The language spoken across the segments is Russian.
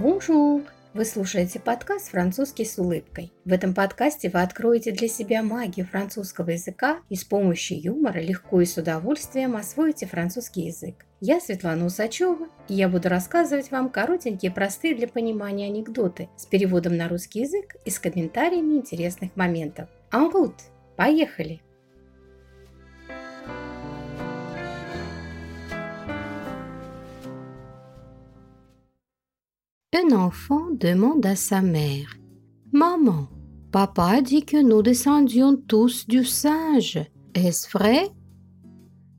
Bonjour! Вы слушаете подкаст «Французский с улыбкой». В этом подкасте вы откроете для себя магию французского языка и с помощью юмора легко и с удовольствием освоите французский язык. Я Светлана Усачева, и я буду рассказывать вам коротенькие, простые для понимания анекдоты с переводом на русский язык и с комментариями интересных моментов. En Поехали! Un enfant demande à sa mère Maman, papa dit que nous descendions tous du singe. Est-ce vrai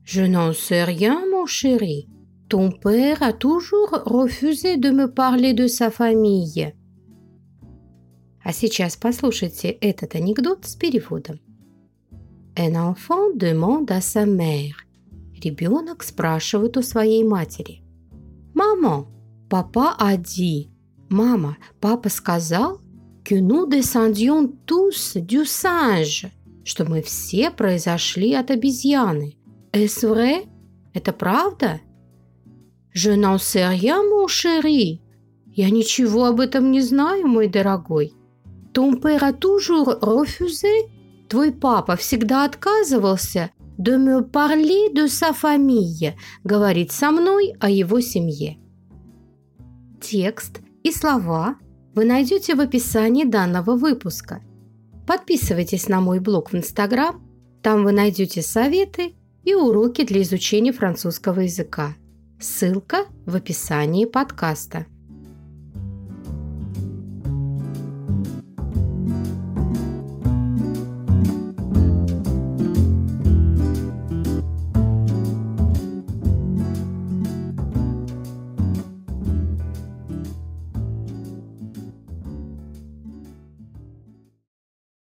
Je n'en sais rien, mon chéri. Ton père a toujours refusé de me parler de sa famille. А сейчас послушайте этот анекдот с переводом. Un enfant demande à sa mère. Ребенок спрашивает у своей матери. Maman, Папа dit, мама, папа сказал, que nous descendions tous du singe, что мы все произошли от обезьяны. Est-ce? Это правда? Je n'en sais rien, mon chéri. Я ничего об этом не знаю, мой дорогой. Ton père a toujours refusé. Твой папа всегда отказывался de me parler de sa famille, говорить со мной о его семье. Текст и слова вы найдете в описании данного выпуска. Подписывайтесь на мой блог в Инстаграм, там вы найдете советы и уроки для изучения французского языка. Ссылка в описании подкаста.